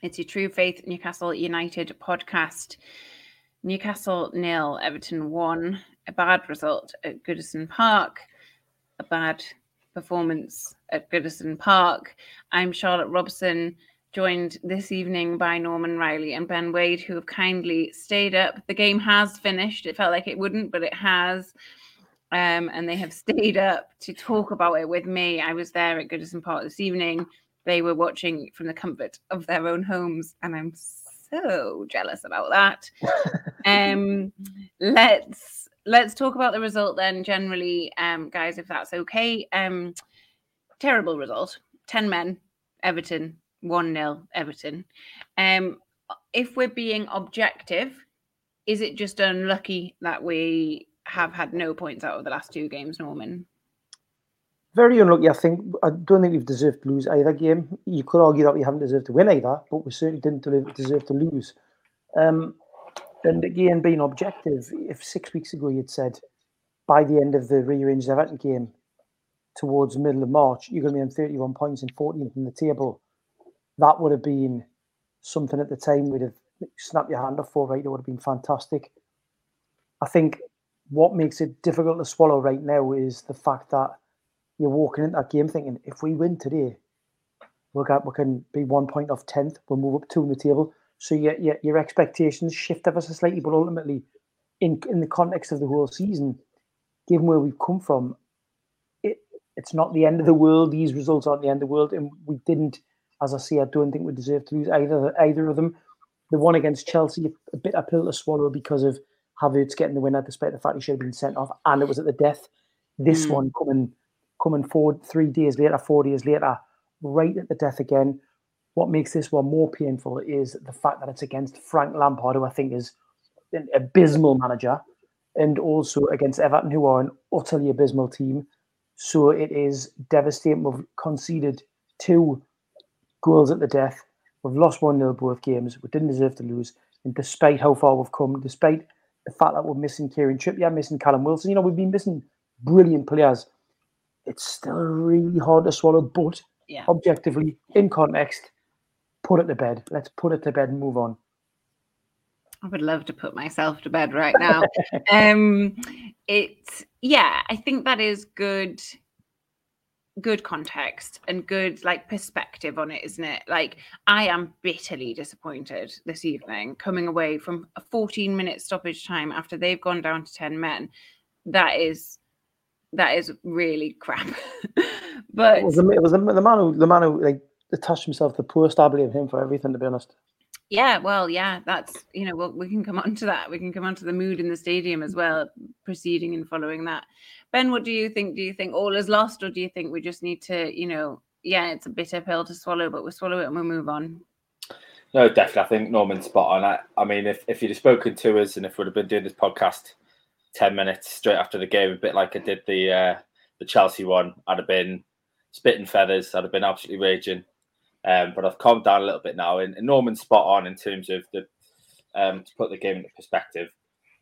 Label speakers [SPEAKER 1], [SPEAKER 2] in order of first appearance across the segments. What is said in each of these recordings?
[SPEAKER 1] It's your True Faith Newcastle United podcast. Newcastle nil, Everton one. A bad result at Goodison Park. A bad performance at Goodison Park. I'm Charlotte Robson joined this evening by Norman Riley and Ben Wade, who have kindly stayed up. The game has finished. It felt like it wouldn't, but it has. Um, and they have stayed up to talk about it with me. I was there at Goodison Park this evening. They were watching from the comfort of their own homes, and I'm so jealous about that. um, let's let's talk about the result then, generally, um, guys, if that's okay. Um, terrible result. Ten men, Everton 1 0 Everton. Um, if we're being objective, is it just unlucky that we have had no points out of the last two games, Norman?
[SPEAKER 2] Very unlucky. I think I don't think we've deserved to lose either game. You could argue that we haven't deserved to win either, but we certainly didn't deserve to lose. Um, and again, being objective, if six weeks ago you'd said by the end of the rearranged Everton game towards the middle of March, you're going to be on 31 points and 14th in the table, that would have been something at the time we'd have snapped your hand off for, right? It would have been fantastic. I think what makes it difficult to swallow right now is the fact that you're walking into that game thinking, if we win today, we'll get, we can be one point off 10th, we'll move up two in the table. So your, your, your expectations shift ever so slightly, but ultimately, in, in the context of the whole season, given where we've come from, it, it's not the end of the world. These results aren't the end of the world, and we didn't as I say, I don't think we deserve to lose either either of them. The one against Chelsea, a bit a pill to swallow because of Havertz getting the winner, despite the fact he should have been sent off, and it was at the death. This mm. one coming coming forward three days later, four days later, right at the death again. What makes this one more painful is the fact that it's against Frank Lampard, who I think is an abysmal manager, and also against Everton, who are an utterly abysmal team. So it is devastating. We've conceded two goals at the death. We've lost 1 0 both games. We didn't deserve to lose. And despite how far we've come, despite the fact that we're missing Kieran Trippier, missing Callum Wilson, you know, we've been missing brilliant players. It's still really hard to swallow, but yeah. objectively, in context, put it to bed. Let's put it to bed and move on.
[SPEAKER 1] I would love to put myself to bed right now. um, it's yeah, I think that is good good context and good like perspective on it isn't it like i am bitterly disappointed this evening coming away from a 14 minute stoppage time after they've gone down to 10 men that is that is really crap but
[SPEAKER 2] it was, the, it was the, the man who the man who like attached himself to the post i blame him for everything to be honest
[SPEAKER 1] yeah, well, yeah, that's you know, well, we can come on to that. We can come on to the mood in the stadium as well, proceeding and following that. Ben, what do you think? Do you think all is lost, or do you think we just need to, you know, yeah, it's a bitter pill to swallow, but we swallow it and we move on?
[SPEAKER 3] No, definitely. I think Norman's spot on. I, I mean, if, if you'd have spoken to us and if we'd have been doing this podcast 10 minutes straight after the game, a bit like I did the uh, the Chelsea one, I'd have been spitting feathers. I'd have been absolutely raging. Um, but I've calmed down a little bit now. And, and Norman's spot on in terms of the um, to put the game into perspective.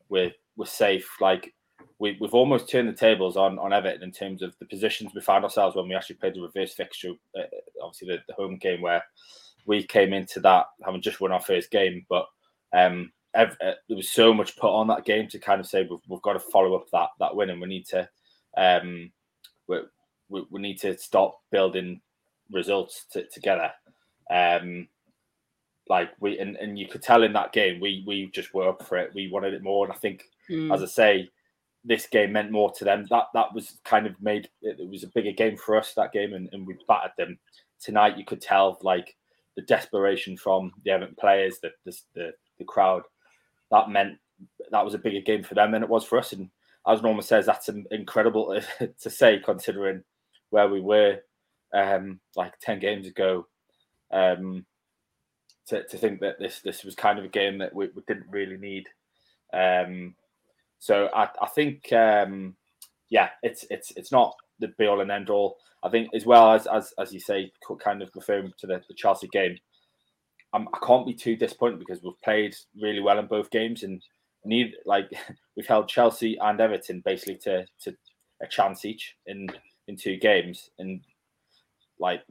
[SPEAKER 3] We're we're safe. Like we, we've almost turned the tables on on Everton in terms of the positions we found ourselves when we actually played the reverse fixture. Uh, obviously, the, the, home game where we came into that having just won our first game, but um, ev- uh, there was so much put on that game to kind of say we've, we've got to follow up that that win, and we need to um, we, we, we need to stop building results together. Um, like we and, and you could tell in that game we we just were up for it. We wanted it more, and I think,
[SPEAKER 1] Mm.
[SPEAKER 3] as I say, this game meant more to them. That that was kind of made it, it was a bigger game for us that game, and, and we battered them. Tonight, you could tell like the desperation from the Everton players, the the the, the crowd. That meant that was a bigger game for them than it was for us. And as Norman says, that's in- incredible to say considering where we were um, like ten games ago. Um, to, to think that this this was kind of a game that we, we didn't really need. Um, so I, I think um, yeah, it's it's it's not the be all and end all. I think as well as as as you say, kind of referring to the, the Chelsea game, I'm, I can't be too disappointed because we've played really well in both games and need like we've held Chelsea and Everton basically to to a chance each in in two games. And like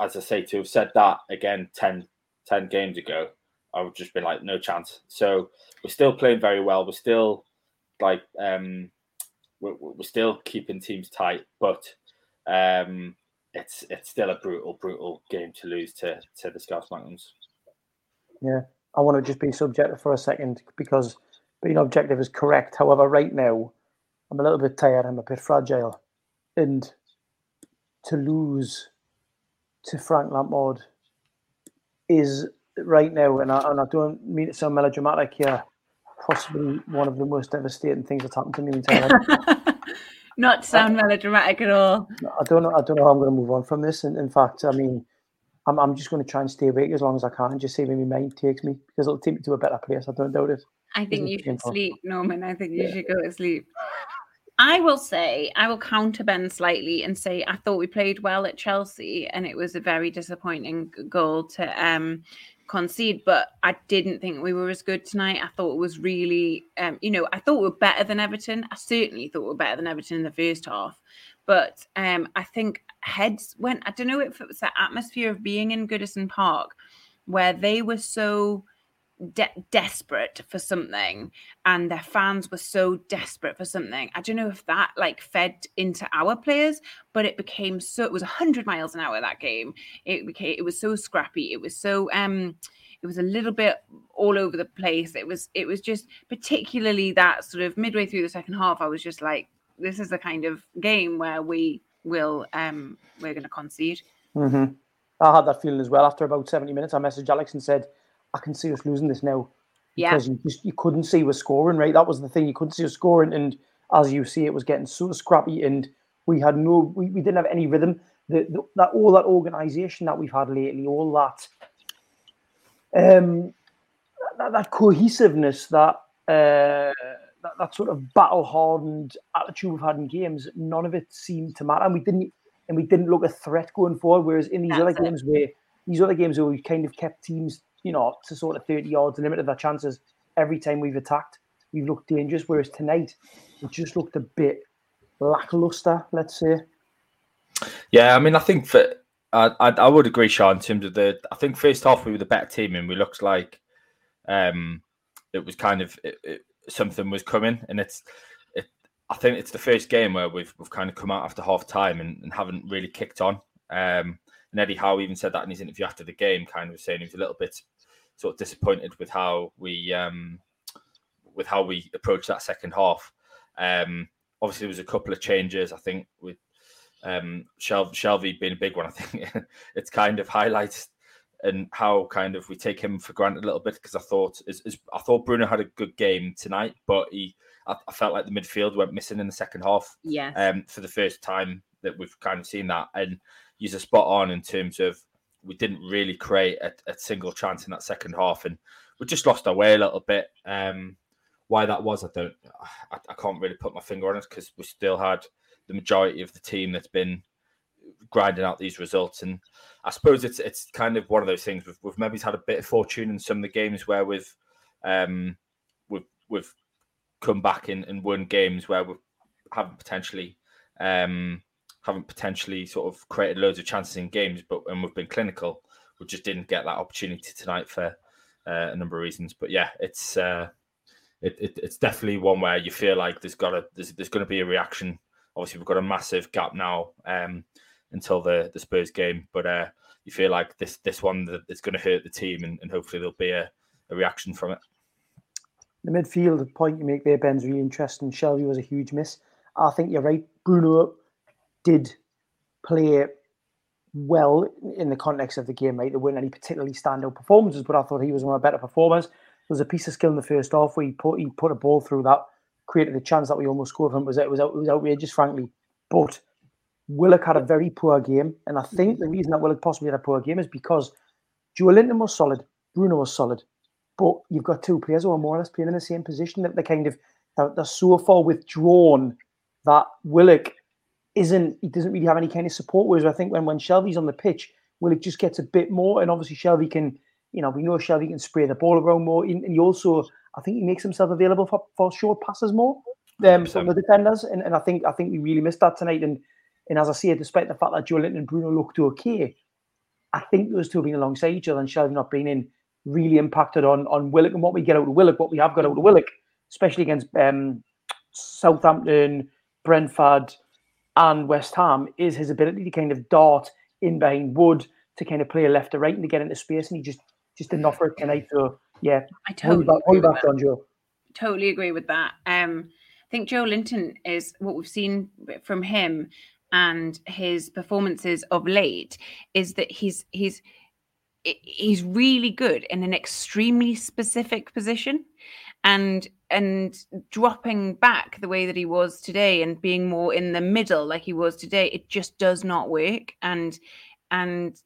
[SPEAKER 3] as I say to have said that again 10, 10 games ago I would just been like no chance. So we're still playing very well. We're still like um we're, we're still keeping teams tight but um it's it's still a brutal brutal game to lose to to the Scouse Mountains
[SPEAKER 2] Yeah, I want to just be subjective for a second because being objective is correct. However, right now, I'm a little bit tired. I'm a bit fragile, and to lose to Frank Lampard is right now, and I, and I don't mean it so melodramatic here, possibly one of the most devastating things that's happened to me in time.
[SPEAKER 1] Not sound melodramatic at all.
[SPEAKER 2] I don't know. I don't know how I'm going to move on from this. And in fact, I mean, I'm, I'm just going to try and stay awake as long as I can and just see where my mind takes me because it'll take me to a better place. I don't doubt it.
[SPEAKER 1] I think you should sleep, Norman. I think you
[SPEAKER 2] Yeah.
[SPEAKER 1] should go to sleep. I will say, I will counter Ben slightly and say I thought we played well at Chelsea, and it was a very disappointing goal to um, concede. But I didn't think we were as good tonight. I thought it was really, um, you know, I thought we were better than Everton. I certainly thought we were better than Everton in the first half. But um, I think heads went. I don't know if it was the atmosphere of being in Goodison Park, where they were so de- desperate for something and their fans were so desperate for something. I don't know if that like fed into our players but it became so it was 100 miles an hour that game. It became it was so scrappy. It was so um it was a little bit all over the place. It was it was just particularly that sort of midway through the second half i was just like this is the kind of game where we will um we're going to concede.
[SPEAKER 2] Mm-hmm. I had that feeling as well. After about 70 minutes, I messaged Alex and said, I can see us losing this now.
[SPEAKER 1] yeah
[SPEAKER 2] Because you just you couldn't see us scoring, right? That was the thing. You couldn't see us scoring. And as you see, it was getting so scrappy and we had no we, we didn't have any rhythm. The, the that all that organization that we've had lately, all that um that, that cohesiveness, that uh that, that sort of battle hardened attitude we've had in games, none of it seemed to matter. And we didn't and we didn't look a threat going forward. Whereas in these other
[SPEAKER 1] it.
[SPEAKER 2] games where these other games where we kind of kept teams, you know, to sort of 30 yards, limited their chances every time we've attacked, we've looked dangerous. Whereas tonight, it just looked a bit lackluster, let's say.
[SPEAKER 3] Yeah, I mean, I think I, I I would agree, Sean, in terms of the. I think first half we were the better team, and we looked like um, it was kind of it, it, something was coming, and it's. It, I think it's the first game where we've we've kind of come out after half time and, and haven't really kicked on. Um, and Eddie Howe even said that in his interview after the game, kind of saying he was a little bit sort of disappointed with how we um, with how we approached that second half. Um, obviously, there was a couple of changes. I think with um, Shel- Shelvey being a big one, I think it's kind of highlights and how kind of we take him for granted a little bit because I thought is, is I thought Bruno had a good game tonight, but he I, I felt like the midfield went missing in the second half
[SPEAKER 1] Yeah.
[SPEAKER 3] um, for the first time that we've kind of seen that. And he's a spot on in terms of we didn't really create a, a single chance in that second half, and we just lost our way a little bit. Um, why that was, I don't, I, I can't really put my finger on it because we still had the majority of the team that's been grinding out these results, and I suppose it's it's kind of one of those things. We've, we've maybe had a bit of fortune in some of the games where we've um, we've we've come back in and won games where we haven't potentially um, haven't potentially sort of created loads of chances in games, but and we've been clinical. We just didn't get that opportunity tonight for uh, a number of reasons. But yeah, it's uh, it, it, it's definitely one where you feel like there's got to there's, there's going to be a reaction. Obviously, we've got a massive gap now um, until the the Spurs game. But uh, you feel like this this one that is going to hurt the team, and, and hopefully there'll be a, a reaction from it.
[SPEAKER 2] The midfield point you make there, Ben's really interesting. Shelvey was a huge miss. I think you're right. Bruno did play well in the context of the game, right? There weren't any particularly standout performances, but I thought he was one of the better performers. There was a piece of skill in the first half where he put he put a ball through that, created a chance that we almost scored from. It was it was, it was outrageous, frankly. But Willock had a very poor game, and I think the reason that Willock possibly had a poor game is because Joelinton was solid, Bruno was solid, but you've got two players who are more or less playing in the same position. That they're kind of they're, they're so far withdrawn that Willock isn't he doesn't really have any kind of support. Whereas I think when when Shelvey's on the pitch, Willock just gets a bit more, and obviously Shelvey can, you know, we know Shelvey can spray the ball around more, and he also I think he makes himself available for, for short passes more um, from the defenders, and, and I think I think we really missed that tonight. And and as I say, despite the fact that Joelinton and Bruno looked okay, I think those two being alongside each other and Shelvey not being in really impacted on on Willock and what we get out of Willock, what we have got out of Willock, especially against um, Southampton, Brentford, and West Ham, is his ability to kind of dart in behind Wood to kind of play left to right and to get into space, and he just just didn't offer it tonight. So yeah,
[SPEAKER 1] I totally
[SPEAKER 2] back,
[SPEAKER 1] agree with
[SPEAKER 2] back on Joe.
[SPEAKER 1] Totally agree with that. Um, I think Joelinton is what we've seen from him and his performances of late is that he's he's he's really good in an extremely specific position and and dropping back the way that he was today and being more in the middle like he was today it just does not work. And and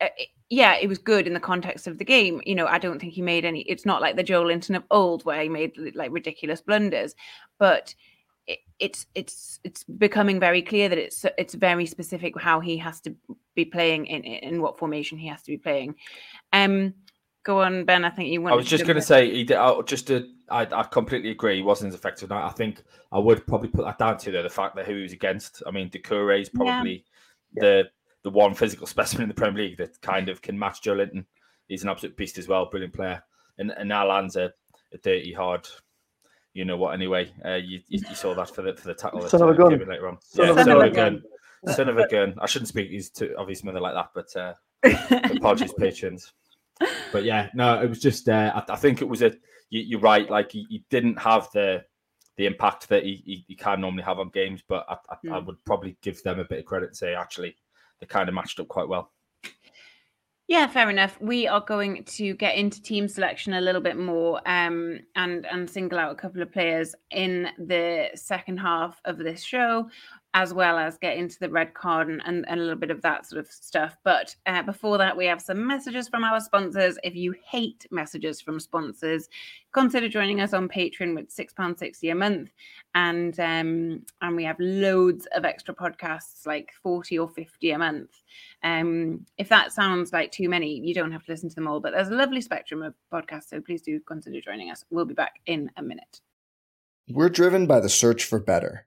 [SPEAKER 1] uh, yeah it was good in the context of the game. You know i don't think he made any it's not like the joelinton of old where he made like ridiculous blunders but it, it's it's it's becoming very clear that it's it's very specific how he has to be playing in in what formation he has to be playing. Um go on ben i think you want
[SPEAKER 3] I was just going to say, he did, uh, just to, I, I completely agree. He wasn't as effective tonight. I think I would probably put that down to though, the fact that who he was against. I mean, Doucouré is probably
[SPEAKER 2] Yeah.
[SPEAKER 3] the the one physical specimen in the Premier League that kind of can match Joelinton. He's an absolute beast as well, brilliant player. And and Allan's a, a dirty hard. You know what? Anyway, uh, you, you you saw that for the for the tackle
[SPEAKER 2] Son of a
[SPEAKER 3] uh,
[SPEAKER 2] gun.
[SPEAKER 3] later on.
[SPEAKER 2] Son
[SPEAKER 3] yeah,
[SPEAKER 2] of a
[SPEAKER 3] son of a
[SPEAKER 1] gun.
[SPEAKER 3] gun. Son of a gun. I shouldn't speak these to obvious mother like that, but uh, apologies, patrons. But yeah, no, it was just. Uh, I, I think it was a. You, you're right. Like he, he didn't have the the impact that he, he, he can normally have on games, but I, I, I
[SPEAKER 1] Mm.
[SPEAKER 3] would probably give them a bit of credit and say actually they kind of matched up quite well.
[SPEAKER 1] Yeah, fair enough. We are going to get into team selection a little bit more um, and and single out a couple of players in the second half of this show, as well as get into the red card and, and, a little bit of that sort of stuff. But uh, before that, we have some messages from our sponsors. If you hate messages from sponsors, consider joining us on Patreon with £6.60 a month. And um, and we have loads of extra podcasts, like 40 or 50 a month. Um, if that sounds like too many, you don't have to listen to them all, but there's a lovely spectrum of podcasts, so please do consider joining us. We'll be back in a minute.
[SPEAKER 4] We're driven by the search for better.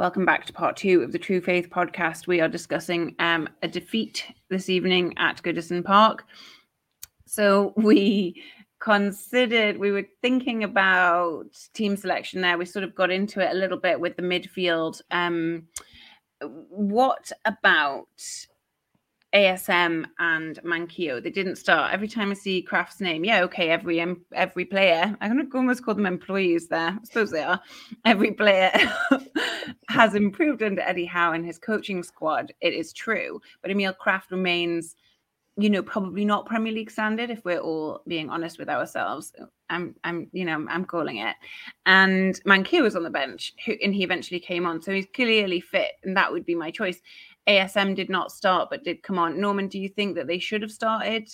[SPEAKER 1] Welcome back to part two of the True Faith podcast. We are discussing um, a defeat this evening at Goodison Park. So we considered, we were thinking about team selection there. We sort of got into it a little bit with the midfield. Um, what about ASM and Manquillo. They didn't start. Every time I see Krafth's name, yeah, okay, every every player, I'm gonna almost call them employees there. I suppose they are. Every player has improved under Eddie Howe and his coaching squad. It is true, but Emil Krafth remains, you know, probably not Premier League standard if we're all being honest with ourselves. I'm, I'm, you know, I'm calling it. And Manquillo was on the bench, who, and he eventually came on, so he's clearly fit, and that would be my choice. ASM did not start but did come on. Norman, do you think that they should have started?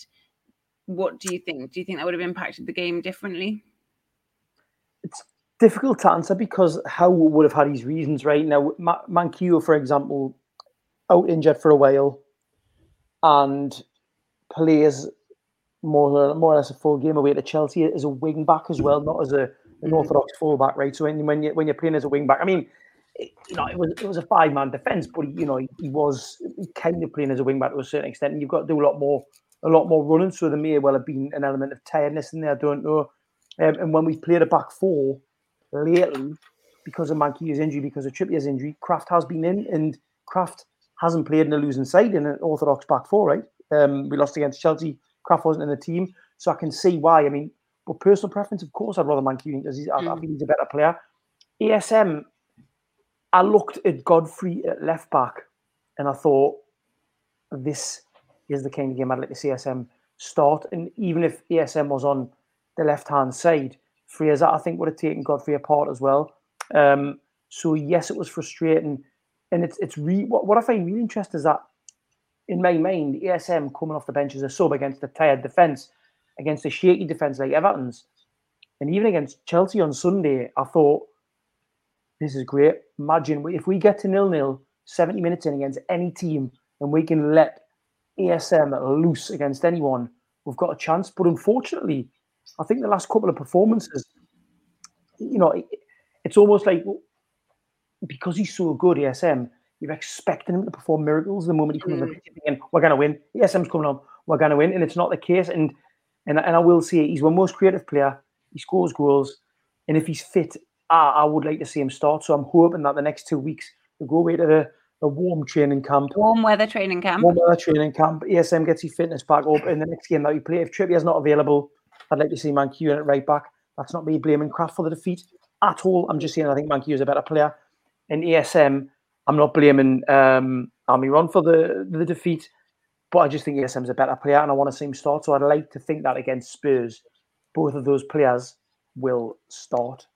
[SPEAKER 1] What do you think? Do you think that would have impacted the game differently?
[SPEAKER 2] It's difficult to answer because Howe would have had his reasons right now. Manquillo, for example, out injured for a while and plays more more or less a full game away to Chelsea as a wing back as well, not as a, an mm-hmm. orthodox fullback, right? So when, when you when you're playing as a wing back, I mean, you know, it was it was a five man defense, but you know, he, he was kind of playing as a wing back to a certain extent. And you've got to do a lot more, a lot more running. So there may well have been an element of tiredness in there. I don't know. Um, and when we played a back four lately, because of Manquillo's injury, because of Trippier's injury, Krafth has been in, and Krafth hasn't played in a losing side in an orthodox back four, right? Um, we lost against Chelsea. Krafth wasn't in the team, so I can see why. I mean, but personal preference, of course, I'd rather Manquillo because he's, mm. I, I think he's a better player. ASM I looked at Godfrey at left back and I thought, this is the kind of game I'd like to see start. And even if ASM was on the left hand side, Fraser, I think, would have taken Godfrey apart as well. Um, so, yes, it was frustrating. And it's, it's re- what, what I find really interesting is that in my mind, ASM coming off the bench as a sub against a tired defence, against a shaky defence like Everton's, and even against Chelsea on Sunday, I thought this is great. Imagine if we get to nil nil 70 minutes in against any team and we can let ASM loose against anyone, we've got a chance. But unfortunately, I think the last couple of performances, you know, it's almost like because he's so good, ASM, you're expecting him to perform miracles the moment he comes mm. on. We're going to win. ASM's coming on. We're going to win, and it's not the case. And and and I will say he's one most creative player. He scores goals, and if he's fit I, I would like to see him start. So I'm hoping that the next two weeks we go away to the, the warm training camp.
[SPEAKER 1] Warm weather training camp.
[SPEAKER 2] Warm weather training camp. ASM gets his fitness back up in the next game that we play. If Trippier's not available, I'd like to see Manquillo at right back. That's not me blaming Krafth for the defeat at all. I'm just saying I think Manquillo is a better player. In ASM, I'm not blaming um, Almiron for the, the defeat, but I just think ASM's a better player and I want to see him start. So I'd like to think that against Spurs, both of those players will start.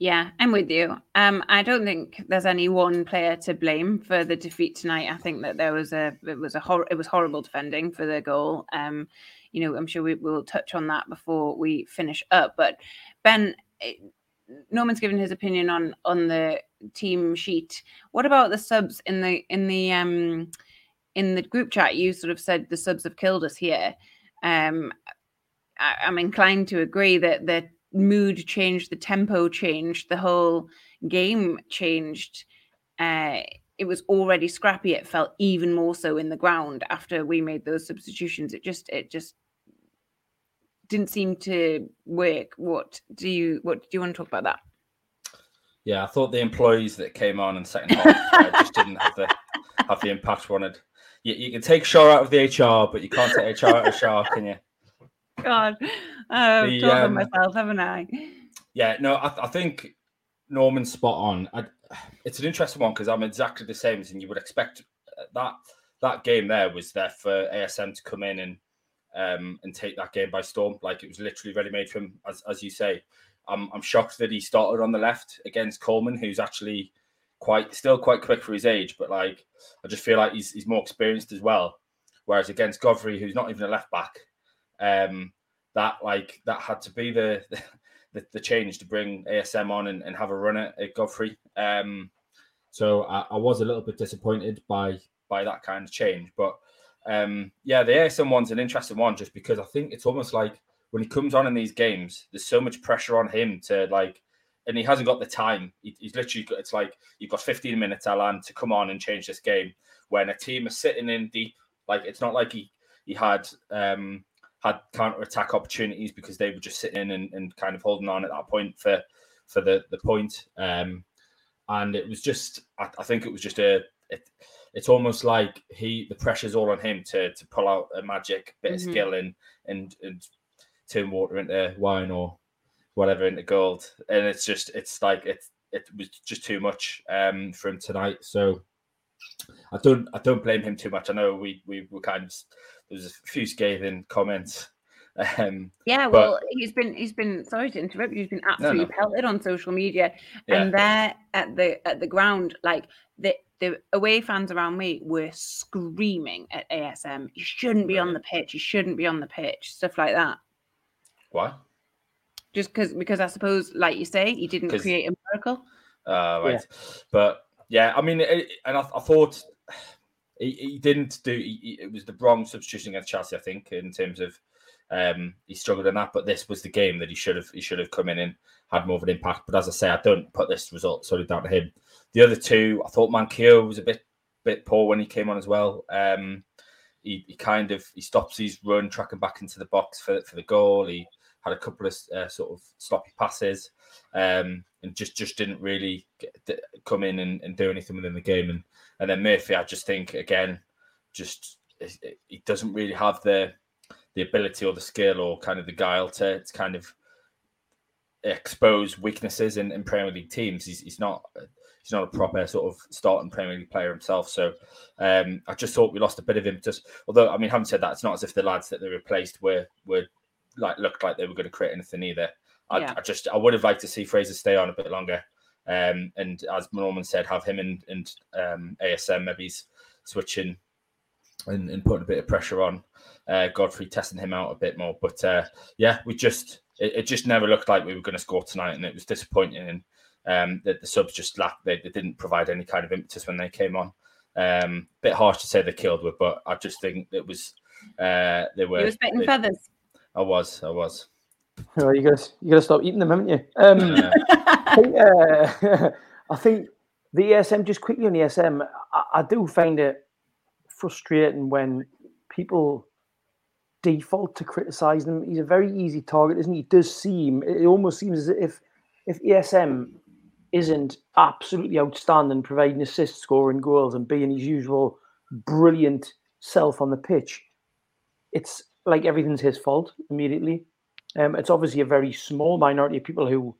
[SPEAKER 1] Yeah, I'm with you. Um, I don't think there's any one player to blame for the defeat tonight. I think that there was a it was a hor- it was horrible defending for the goal. Um, you know, I'm sure we will touch on that before we finish up. But Ben, eh, Norman's given his opinion on on the team sheet. What about the subs in the in the um in the group chat? You sort of said the subs have killed us here. Um, I, I'm inclined to agree that the mood changed, the tempo changed, the whole game changed. Uh, it was already scrappy. It felt even more so in the ground after we made those substitutions. It just, it just didn't seem to work. What do you, what do you want to talk about that?
[SPEAKER 3] Yeah, I thought the employees that came on in second half uh, just didn't have the have the impact wanted. You, you can take Shaw out of the HR, but you can't take HR out of Shaw, can you?
[SPEAKER 1] God, I've the, told um, myself, haven't I?
[SPEAKER 3] Yeah, no, I, I think Norman's spot on. I, it's an interesting one because I'm exactly the same as you would expect. That that game there was there for ASM to come in and um, and take that game by storm. Like it was literally ready made for him, as as you say. I'm I'm shocked that he started on the left against Coleman, who's actually quite still quite quick for his age, but like I just feel like he's he's more experienced as well. Whereas against Godfrey, who's not even a left back, um, that like that had to be the the, the change to bring ASM on and, and have a run at, at Godfrey. Um, so I, I, was a little bit disappointed by by that kind of change, but um, yeah, the ASM one's an interesting one just because I think it's almost like when he comes on in these games, there's so much pressure on him to like and he hasn't got the time. He, he's literally got, it's like you've got 15 minutes, Allan, to come on and change this game when a team is sitting in deep. Like it's not like he he had um had counter attack opportunities because they were just sitting and, and kind of holding on at that point for for the the point. Um, and it was just I, I think it was just a it, it's almost like he the pressure's all on him to to pull out a magic bit
[SPEAKER 1] Mhm.
[SPEAKER 3] of skill and and and turn water into wine or whatever into gold. And it's just it's like it it was just too much um for him tonight. So I don't I don't blame him too much. I know we we were kind of there's a few scathing comments. Um
[SPEAKER 1] Yeah,
[SPEAKER 3] But-
[SPEAKER 1] well, he's been he's been sorry to interrupt you. He's been absolutely
[SPEAKER 3] no.
[SPEAKER 1] pelted on social media,
[SPEAKER 3] Yeah.
[SPEAKER 1] and there at the at the ground, like the the away fans around me were screaming at ASM. You shouldn't be on the pitch. You shouldn't be on the pitch. Stuff like that.
[SPEAKER 3] why?
[SPEAKER 1] Just because because I suppose, like you say, he didn't create a miracle.
[SPEAKER 3] Uh, right. But yeah, I mean, it, and I, I thought he, he didn't do. He, it was the wrong substitution against Chelsea, I think, in terms of um, he struggled in that. But this was the game that he should have. He should have come in and had more of an impact. But as I say, I don't put this result solely down to him. The other two, I thought Manquillo was a bit bit poor when he came on as well. Um, he, he kind of he stops his run, tracking back into the box for for the goal. He had a couple of uh, sort of sloppy passes, um, and just just didn't really get, come in and, and do anything within the game. And and then Murphy, I just think again, just he- he doesn't really have the the ability or the skill or kind of the guile to, to kind of expose weaknesses in, in Premier League teams. He's, he's not he's not a proper sort of starting Premier League player himself. So um, I just thought we lost a bit of impetus. Although I mean, having said that, it's not as if the lads that they replaced were were like looked like they were going to create anything either. I,
[SPEAKER 1] Yeah.
[SPEAKER 3] I just I would have liked to see Fraser stay on a bit longer. Um, and as Norman said, have him and and um, ASM maybe switching and, and putting a bit of pressure on uh, Godfrey, testing him out a bit more. But uh, yeah, we just it, it just never looked like we were going to score tonight, and it was disappointing. And um, that the subs just lacked they, they didn't provide any kind of impetus when they came on. Um, bit harsh to say they killed with, but I just think it was uh, they were.
[SPEAKER 1] He was spitting feathers.
[SPEAKER 3] I was, I was.
[SPEAKER 2] Oh, you gotta you gotta stop eating them, haven't you? Um,
[SPEAKER 3] Uh,
[SPEAKER 2] I think, uh, I think the ESM just quickly on the ESM. I, I do find it frustrating when people default to criticise him. He's a very easy target, isn't he? It does seem it almost seems as if if ESM isn't absolutely outstanding, providing assists, scoring goals, and being his usual brilliant self on the pitch, it's like everything's his fault immediately. Um, it's obviously a very small minority of people who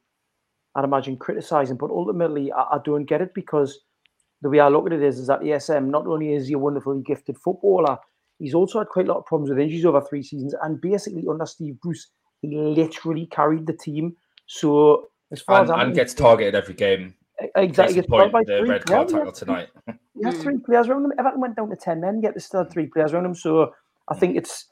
[SPEAKER 2] I'd imagine criticizing, but ultimately I, I don't get it because the way I look at it is, is that ESM not only is he a wonderfully gifted footballer, he's also had quite a lot of problems with injuries over three seasons. And basically, under Steve Bruce, he literally carried the team. So as far
[SPEAKER 3] and,
[SPEAKER 2] as I'm
[SPEAKER 3] and gets targeted every game.
[SPEAKER 2] exactly,
[SPEAKER 3] Case in
[SPEAKER 2] gets
[SPEAKER 3] point,
[SPEAKER 2] by
[SPEAKER 3] the
[SPEAKER 2] three.
[SPEAKER 3] red card
[SPEAKER 2] Yeah,
[SPEAKER 3] tackle tonight.
[SPEAKER 2] he had
[SPEAKER 1] Mm.
[SPEAKER 2] three players around him. Everton went down to ten men, yet there's still three players around him. So I think it's,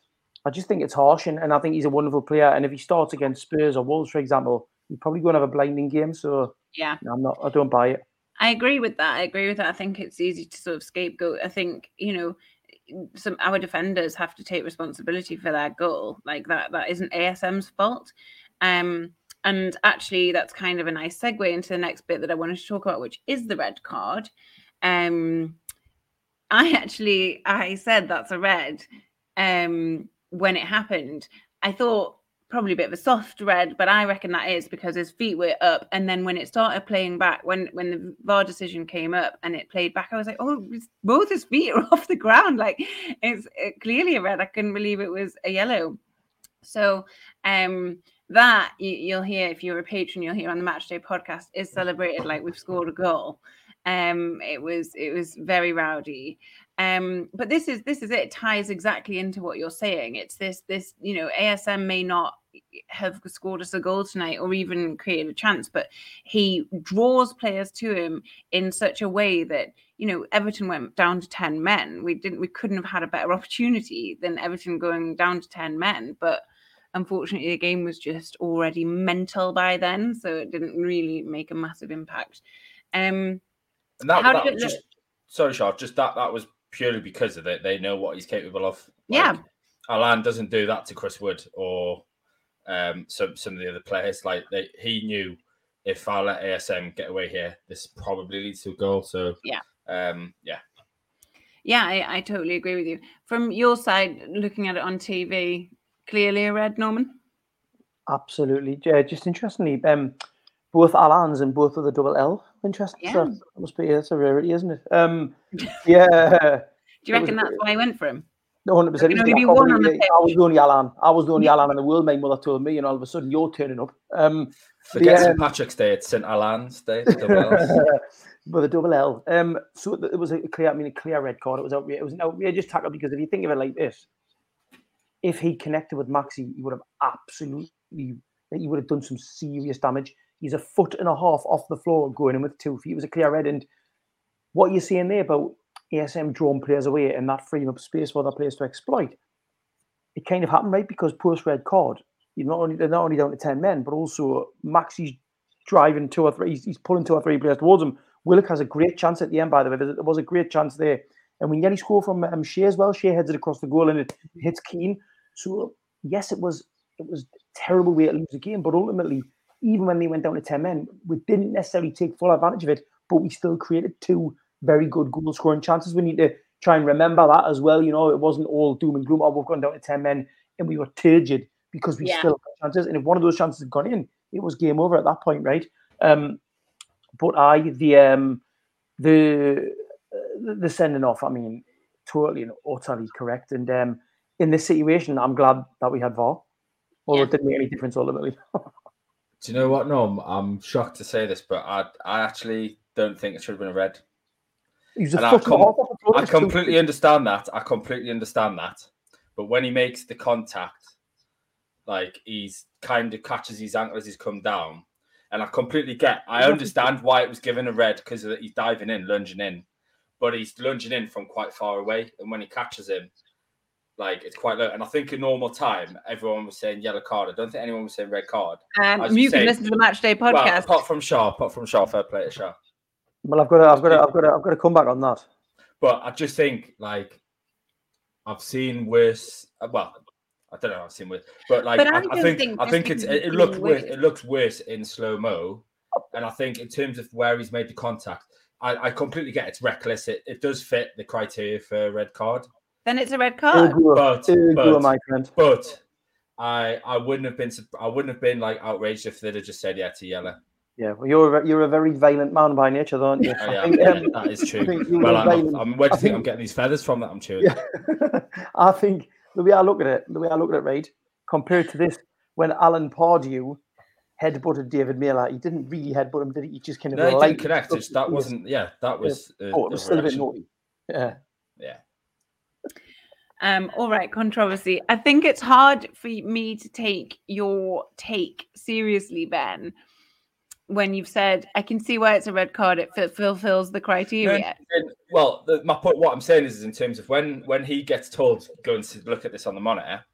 [SPEAKER 2] I just think it's harsh, and, and I think he's a wonderful player. And if he starts against Spurs or Wolves, for example, he's probably going to have a blinding game. So
[SPEAKER 1] yeah.
[SPEAKER 2] I'm not, I don't buy it.
[SPEAKER 1] I agree with that. I agree with that. I think it's easy to sort of scapegoat. I think you know, some our defenders have to take responsibility for their goal. Like that, that isn't ASM's fault. Um, and actually, that's kind of a nice segue into the next bit that I wanted to talk about, which is the red card. Um, I actually I said that's a red. Um, when it happened, I thought probably a bit of a soft red, but I reckon that is because his feet were up. And then when it started playing back, when when the VAR decision came up and it played back, I was like, oh, both his feet are off the ground. Like it's clearly a red. I couldn't believe it was a yellow. So um that you, you'll hear if you're a patron, you'll hear on the Matchday podcast is celebrated like we've scored a goal. Um, it was it was very rowdy. Um, but this is this is it. it ties exactly into what you're saying. It's this this you know ASM may not have scored us a goal tonight or even created a chance, but he draws players to him in such a way that you know Everton went down to ten men. We didn't we couldn't have had a better opportunity than Everton going down to ten men, but unfortunately the game was just already mental by then, so it didn't really make a massive impact. Um,
[SPEAKER 3] And that,
[SPEAKER 1] How
[SPEAKER 3] that
[SPEAKER 1] did it
[SPEAKER 3] just sorry, Charles. Just that that was purely because of it. They know what he's capable of.
[SPEAKER 1] Yeah.
[SPEAKER 3] Allan doesn't do that to Chris Wood or um, some some of the other players. Like they, he knew if I let ASM get away here, this probably leads to a goal. So
[SPEAKER 1] Yeah.
[SPEAKER 3] um, yeah.
[SPEAKER 1] Yeah, I, I totally agree with you. From your side, looking at it on TV, clearly a red, Norman.
[SPEAKER 2] Absolutely. Yeah, just interestingly, um, both Alans and both with a double L. Interesting.
[SPEAKER 1] Yeah.
[SPEAKER 2] stuff. That must be it's a rarity, isn't it? Um, yeah.
[SPEAKER 1] Do you
[SPEAKER 2] It was
[SPEAKER 1] reckon that's why I went for him?
[SPEAKER 2] No, hundred percent.
[SPEAKER 1] There can only one on the
[SPEAKER 2] I was the only Allan. I was the only Allan in the world. My mother told me, and all of a sudden you're turning up. Um,
[SPEAKER 3] Forget
[SPEAKER 2] Yeah.
[SPEAKER 3] St Patrick's Day. It's St Allan's Day. double L's.
[SPEAKER 2] with a double L. Um, so it was a clear. I mean, a clear red card. It was outrageous. It was an outrageous tackle because if you think of it like this, if he connected with Maxi, he would have absolutely. He would have done some serious damage. He's a foot and a half off the floor going in with two feet. It was a clear red. And what you're saying there about ASM drawing players away and that freeing up space for other players to exploit, it kind of happened, right? Because post red card, you're not only they're not only down to ten men, but also Maxi's driving two or three. He's, he's pulling two or three players towards him. Willock has a great chance at the end, by the way. There was a great chance there. And we nearly score from um, Schär as well. Schär heads it across the goal and it hits Keane. So yes, it was it was terrible way to lose the game, but ultimately, even when they went down to ten men, we didn't necessarily take full advantage of it, but we still created two very good goal scoring chances. We need to try and remember that as well. You know, it wasn't all doom and gloom. Oh, we've gone down to ten men and we were turgid because we
[SPEAKER 1] Yeah.
[SPEAKER 2] still had chances. And if one of those chances had gone in, it was game over at that point, right? Um, but I the um the the sending off. I mean, totally and utterly correct. And um, in this situation, I'm glad that we had VAR, although
[SPEAKER 1] Yeah.
[SPEAKER 2] it didn't make any difference ultimately.
[SPEAKER 3] Do you know what, Norm? I'm shocked to say this, but I I actually don't think it should have been a red.
[SPEAKER 2] He was a
[SPEAKER 3] And I
[SPEAKER 2] and
[SPEAKER 3] com-. I completely understand that. I completely understand that. But when he makes the contact, like he's kind of catches his ankle as he's come down, and I completely get. I understand why it was given a red because he's diving in, lunging in, but he's lunging in from quite far away, and when he catches him, like it's quite low. And I think in normal time, everyone was saying yellow card. I don't think anyone was saying red card.
[SPEAKER 1] Um,
[SPEAKER 3] As you
[SPEAKER 1] you can
[SPEAKER 3] say-
[SPEAKER 1] listen to the Match Day
[SPEAKER 3] Well,
[SPEAKER 1] podcast.
[SPEAKER 3] apart from Shaw, apart from Shaw, fair play to Shaw.
[SPEAKER 2] Well, I've got to, I've got to, I've got to, I've got to come back on that.
[SPEAKER 3] But I just think like I've seen worse. uh, Well, I don't know. I've seen worse, but like
[SPEAKER 1] But I
[SPEAKER 3] I, I
[SPEAKER 1] don't
[SPEAKER 3] think
[SPEAKER 1] think
[SPEAKER 3] I think it's it,
[SPEAKER 1] it's
[SPEAKER 3] it looks worse.
[SPEAKER 1] worse-
[SPEAKER 3] It looks worse in slow mo, and I think in terms of where he's made the contact, I, I completely get it's reckless. It, it does fit the criteria for a red card,
[SPEAKER 1] Then it's a red card.
[SPEAKER 2] Ergo,
[SPEAKER 3] but
[SPEAKER 2] ergo,
[SPEAKER 3] but,
[SPEAKER 2] my friend.
[SPEAKER 3] but I I wouldn't have been I wouldn't have been like outraged if they'd have just said yeah to yellow.
[SPEAKER 2] Yeah, well, you're a, you're a very violent man by nature, aren't you?
[SPEAKER 3] Oh, yeah,
[SPEAKER 2] think,
[SPEAKER 3] yeah,
[SPEAKER 2] um,
[SPEAKER 3] that is true. Well, I'm, I'm where do
[SPEAKER 2] I
[SPEAKER 3] you think I'm getting these feathers from that I'm chewing?
[SPEAKER 2] Yeah. I think the way I look at it, the way I look at it, right, compared to this, when Alan Pardew headbutted David Meyler, he didn't really headbutt him, did he? He just kind of
[SPEAKER 3] No, it
[SPEAKER 2] light-
[SPEAKER 3] didn't connect. It's, that wasn't. Yeah, that was. Uh,
[SPEAKER 2] Oh, it was
[SPEAKER 3] a
[SPEAKER 2] still a bit naughty. Yeah.
[SPEAKER 3] Yeah.
[SPEAKER 1] Um, all right, controversy. I think it's hard for me to take your take seriously, Ben, when you've said I can see why it's a red card. It ful- fulfills the criteria.
[SPEAKER 3] And, well, the, my point, what I'm saying is, is in terms of when when he gets told go and look at this on the monitor,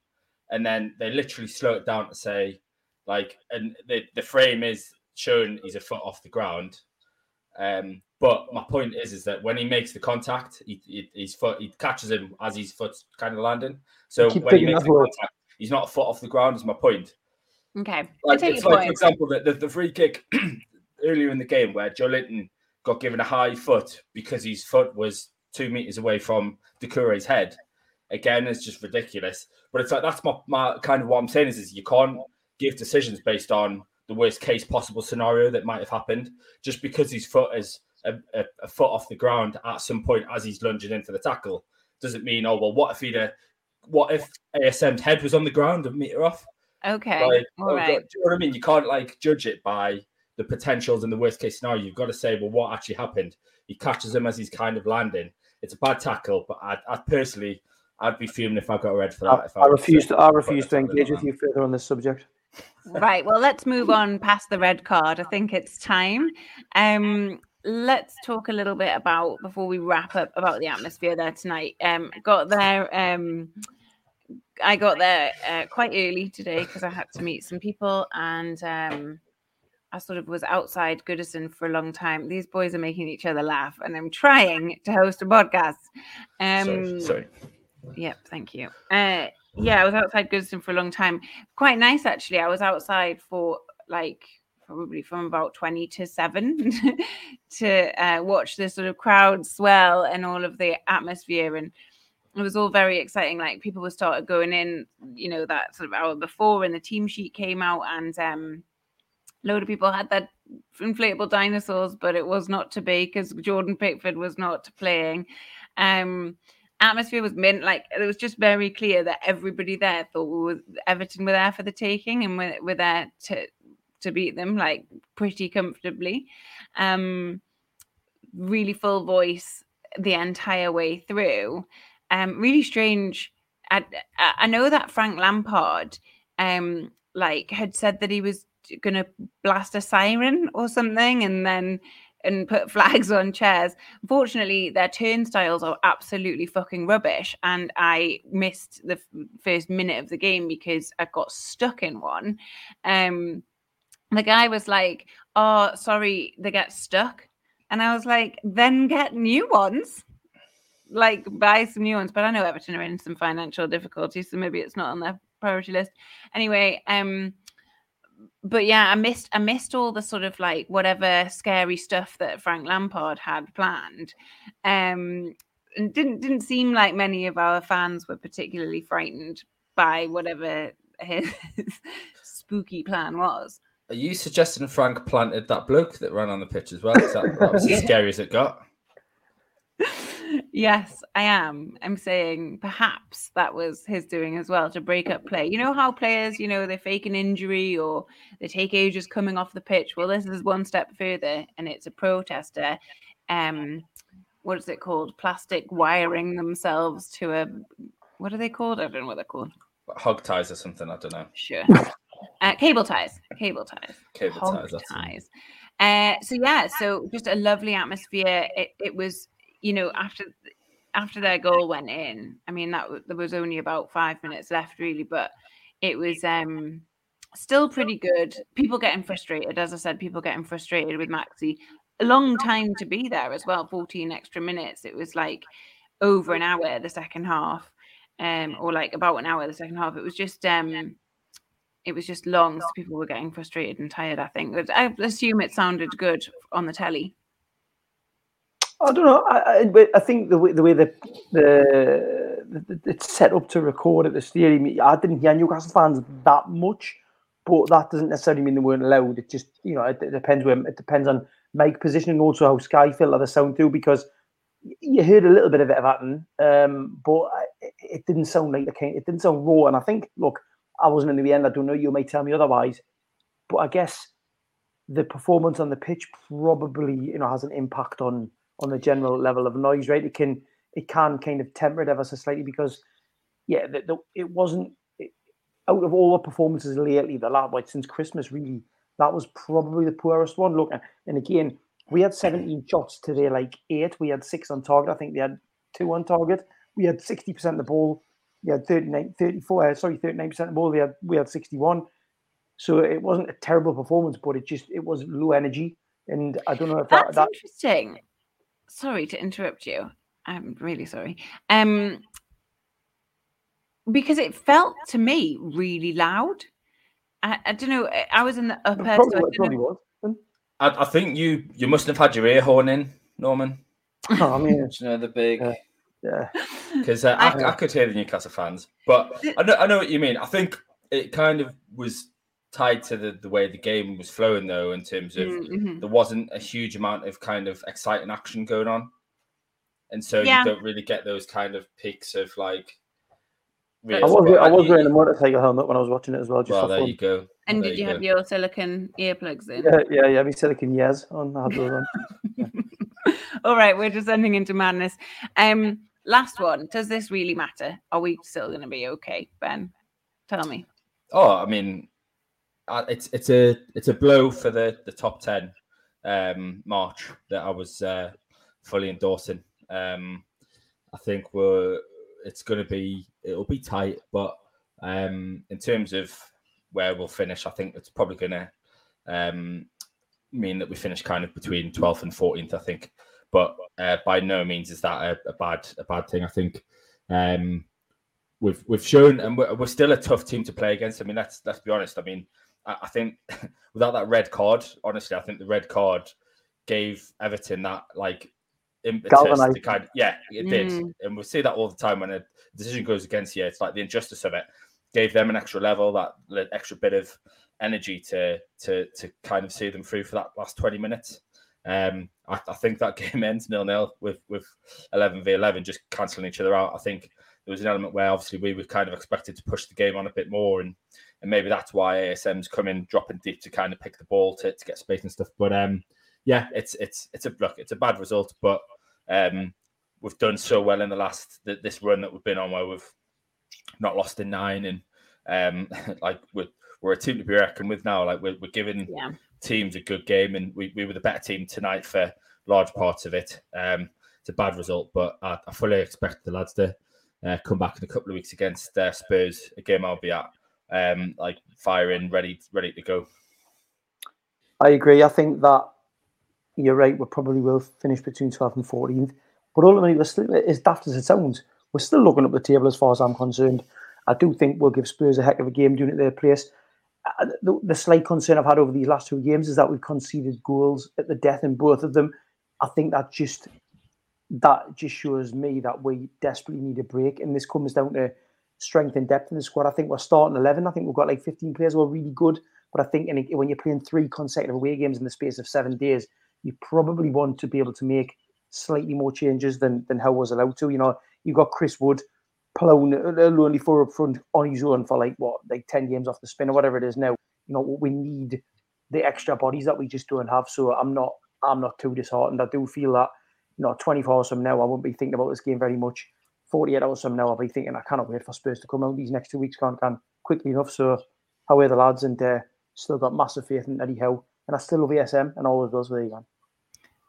[SPEAKER 3] and then they literally slow it down to say, like, and the the frame is showing he's a foot off the ground. Um, but my point is, is that when he makes the contact, he, he, his foot he catches him as his foot's kind of landing. So when he makes the
[SPEAKER 2] word.
[SPEAKER 3] contact, he's not a foot off the ground. Is my point.
[SPEAKER 1] Okay, I
[SPEAKER 3] Like
[SPEAKER 1] take
[SPEAKER 3] it's
[SPEAKER 1] your
[SPEAKER 3] like, for example, the, the, the free kick earlier in the game where Joelinton got given a high foot because his foot was two meters away from Doucouré's head. Again, it's just ridiculous. But it's like that's my, my kind of what I'm saying is, is you can't give decisions based on the worst case possible scenario that might have happened just because his foot is a, a, a foot off the ground at some point as he's lunging in for the tackle doesn't mean oh well what if he'd a, what if ASM's head was on the ground a meter off
[SPEAKER 1] Okay,
[SPEAKER 3] like,
[SPEAKER 1] all
[SPEAKER 3] oh,
[SPEAKER 1] right.
[SPEAKER 3] God, do you know what I mean? You can't like judge it by the potentials and the worst case scenario. You've got to say, well, what actually happened? He catches him as he's kind of landing. It's a bad tackle, but I, I personally, I'd be fuming if I got a red for that.
[SPEAKER 2] I,
[SPEAKER 3] if
[SPEAKER 2] I
[SPEAKER 3] was,
[SPEAKER 2] refuse to, I refuse to engage with you further on this subject.
[SPEAKER 1] Right. Well, let's move on past the red card. I think it's time. Um, let's talk a little bit about before we wrap up about the atmosphere there tonight. Um, got there. Um, I got there uh, quite early today because I had to meet some people, and um, I sort of was outside Goodison for a long time. These boys are making each other laugh, and I'm trying to host a podcast. Um,
[SPEAKER 3] Sorry, sorry.
[SPEAKER 1] Yep, thank you. Uh, yeah, I was outside Goodison for a long time. Quite nice, actually. I was outside for like probably from about 20 to 7 to uh, watch the sort of crowd swell and all of the atmosphere and it was all very exciting like people were started going in you know that sort of hour before and the team sheet came out and um a load of people had that inflatable dinosaurs but it was not to be because jordan pickford was not playing um atmosphere was mint. Like it was just very clear that everybody there thought we were, Everton were there for the taking and we're, we're there to to beat them like pretty comfortably. Um, really full voice the entire way through. Um, really strange. I, I know that Frank Lampard um like had said that he was gonna blast a siren or something and then and put flags on chairs. Fortunately, their turnstiles are absolutely fucking rubbish. And I missed the f- first minute of the game because I got stuck in one. Um, the guy was like, Oh, sorry, they get stuck. And I was like, Then get new ones. Like, buy some new ones. But I know Everton are in some financial difficulties, so maybe it's not on their priority list. Anyway, um, but yeah, I missed I missed all the sort of like whatever scary stuff that Frank Lampard had planned. Um and didn't didn't seem like many of our fans were particularly frightened by whatever his spooky plan was.
[SPEAKER 3] Are you suggesting Frank planted that bloke that ran on the pitch as well? Is that, that was as scary as it got?
[SPEAKER 1] Yes, I am. I'm saying perhaps that was his doing as well to break up play. You know how players, you know, they fake an injury or they take ages coming off the pitch. Well, this is one step further, and it's a protester. Um, what is it called? Plastic wiring themselves to a what are they called? I don't know what they're called.
[SPEAKER 3] Hog ties or something. I don't know.
[SPEAKER 1] Sure. Uh, cable ties. Cable ties.
[SPEAKER 3] Cable
[SPEAKER 1] Hog
[SPEAKER 3] ties.
[SPEAKER 1] ties. Uh, so yeah, so just a lovely atmosphere. It, it was you know, after after their goal went in, I mean that there was only about five minutes left, really, but it was um still pretty good. People getting frustrated, as I said, people getting frustrated with Maxi. A long time to be there as well, 14 extra minutes. It was like over an hour the second half, um, or like about an hour the second half. It was just um it was just long, so people were getting frustrated and tired, I think. I assume it sounded good on the telly.
[SPEAKER 2] I don't know. I, I, I think the way the way the, the, the it's set up to record at the stadium, I didn't hear Newcastle fans that much, but that doesn't necessarily mean they weren't loud. It just you know it, it depends where it depends on mic positioning, also how Sky filter the sound too, because you heard a little bit of it Everton, um, but it, it didn't sound like the kind. It didn't sound raw, and I think look, I wasn't in the end. I don't know. You may tell me otherwise, but I guess the performance on the pitch probably you know has an impact on on the general level of noise, right? It can it can kind of temper it ever so slightly because, yeah, the, the, it wasn't it, out of all the performances lately, the last like since Christmas, really, that was probably the poorest one. Look, and again, we had 17 shots today, like eight. We had six on target. I think they had two on target. We had 60% of the ball. We had 39, 34, uh, sorry, 39% of the ball. We had we had 61. So it wasn't a terrible performance, but it just it was low energy. And I don't know if
[SPEAKER 1] That's
[SPEAKER 2] that, that
[SPEAKER 1] interesting sorry to interrupt you. I'm really sorry. Um, because it felt to me really loud. I, I don't know. I was in the upper.
[SPEAKER 2] probably,
[SPEAKER 1] so I
[SPEAKER 2] was, probably
[SPEAKER 1] know-
[SPEAKER 2] was.
[SPEAKER 3] I, I think you you must have had your ear horn in, Norman.
[SPEAKER 2] Oh, I mean,
[SPEAKER 3] you know the big
[SPEAKER 2] Yeah. yeah.
[SPEAKER 3] because uh, I,
[SPEAKER 1] I-
[SPEAKER 3] I could hear the Newcastle fans, but I know I know what you mean. I think it kind of was tied to the, the way the game was flowing, though, in terms of
[SPEAKER 1] Mm, mhm.
[SPEAKER 3] there wasn't a huge amount of kind of exciting action going on, and so
[SPEAKER 1] Yeah.
[SPEAKER 3] you don't really get those kind of peaks of like.
[SPEAKER 2] I was,
[SPEAKER 3] but
[SPEAKER 2] I was
[SPEAKER 3] you-
[SPEAKER 2] wearing a motorcycle helmet when I was watching it as well. Just
[SPEAKER 3] Well, there
[SPEAKER 2] fun.
[SPEAKER 3] you go.
[SPEAKER 1] And
[SPEAKER 3] There
[SPEAKER 1] did you
[SPEAKER 3] go.
[SPEAKER 1] have your silicon earplugs in?
[SPEAKER 2] Yeah, yeah, yeah. Me silicon yes on. I had those on.
[SPEAKER 1] All right, we're descending into madness. Um, last one. Does this really matter? Are we still going to be okay, Ben? Tell me.
[SPEAKER 3] Oh, I mean, it's it's a it's a blow for the the top ten um, March that I was uh, fully endorsing. Um, I think we're it's going to be it'll be tight, but um, in terms of where we'll finish, I think it's probably going to um, mean that we finish kind of between 12th and 14th. I think, but uh, by no means is that a, a bad a bad thing. I think. Um, we've we've shown, and we're, we're still a tough team to play against. I mean, let's let's be honest. I mean, I, I think without that red card, honestly, I think the red card gave Everton that like impetus
[SPEAKER 2] Galvanised.
[SPEAKER 3] to kind of, yeah, it did.
[SPEAKER 1] Mm.
[SPEAKER 3] And we see that all the time when a decision goes against you. It's like the injustice of it gave them an extra level, that extra bit of energy to to to kind of see them through for that last 20 minutes. Um, I, I think that game ends nil nil with with 11 v 11 just cancelling each other out. I think there was an element where obviously we were kind of expected to push the game on a bit more, and and maybe that's why ASM's coming dropping deep to kind of pick the ball to, to get space and stuff. But um, yeah, it's it's it's a look, it's a bad result, but um, we've done so well in the last th- this run that we've been on where we've not lost in nine, and um, like we're we're a team to be reckoned with now. Like we're we're giving
[SPEAKER 1] Yeah.
[SPEAKER 3] teams a good game, and we, we were the better team tonight for large parts of it. Um, it's a bad result, but I, I fully expect the lads to uh, come back in a couple of weeks against uh, Spurs, a game I'll be at, um, like firing, ready ready to go.
[SPEAKER 2] I agree. I think that you're right. We probably will finish between 12th and 14th. But ultimately, we're still, as daft as it sounds, we're still looking up the table as far as I'm concerned. I do think we'll give Spurs a heck of a game doing it their place. Uh, The, the slight concern I've had over these last two games is that we've conceded goals at the death in both of them. I think that just that just shows me that we desperately need a break, and this comes down to strength and depth in the squad. I think we're starting eleven. I think we've got like fifteen players who are really good, but I think in a- when you're playing three consecutive away games in the space of seven days, you probably want to be able to make slightly more changes than than how was allowed to. You know, you've got Chris Wood plowing a uh, a lonely four up front on his own for like what, like ten games off the spin or whatever it is now. You know, we need the extra bodies that we just don't have. So I'm not I'm not too disheartened. I do feel that you know 24 hours from now I won't be thinking about this game very much. 48 hours from now I'll be thinking I cannot wait for Spurs to come out these next two weeks can't can quickly enough. So how are the lads and uh, still got massive faith in Eddie Howe and I still love ESM and always there you go.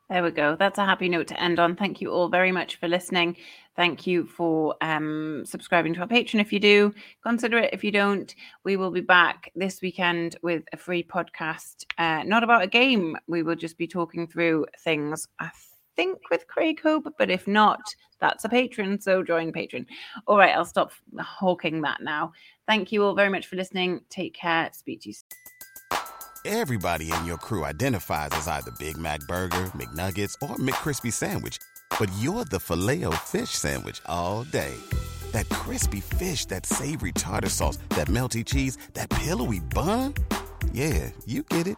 [SPEAKER 1] There we go. That's a happy note to end on. Thank you all very much for listening. Thank you for um, subscribing to our Patreon. If you do, consider it. If you don't, we will be back this weekend with a free podcast, uh, not about a game. We will just be talking through things, I think, with Craig Hope. But if not, that's a Patreon. So join Patreon. All right, I'll stop hawking that now. Thank you all very much for listening. Take care. Speak to you soon.
[SPEAKER 5] Everybody in your crew identifies as either Big Mac Burger, McNuggets, or McCrispy Sandwich. But you're the filet fish Sandwich all day. That crispy fish, that savory tartar sauce, that melty cheese, that pillowy bun. Yeah, you get it.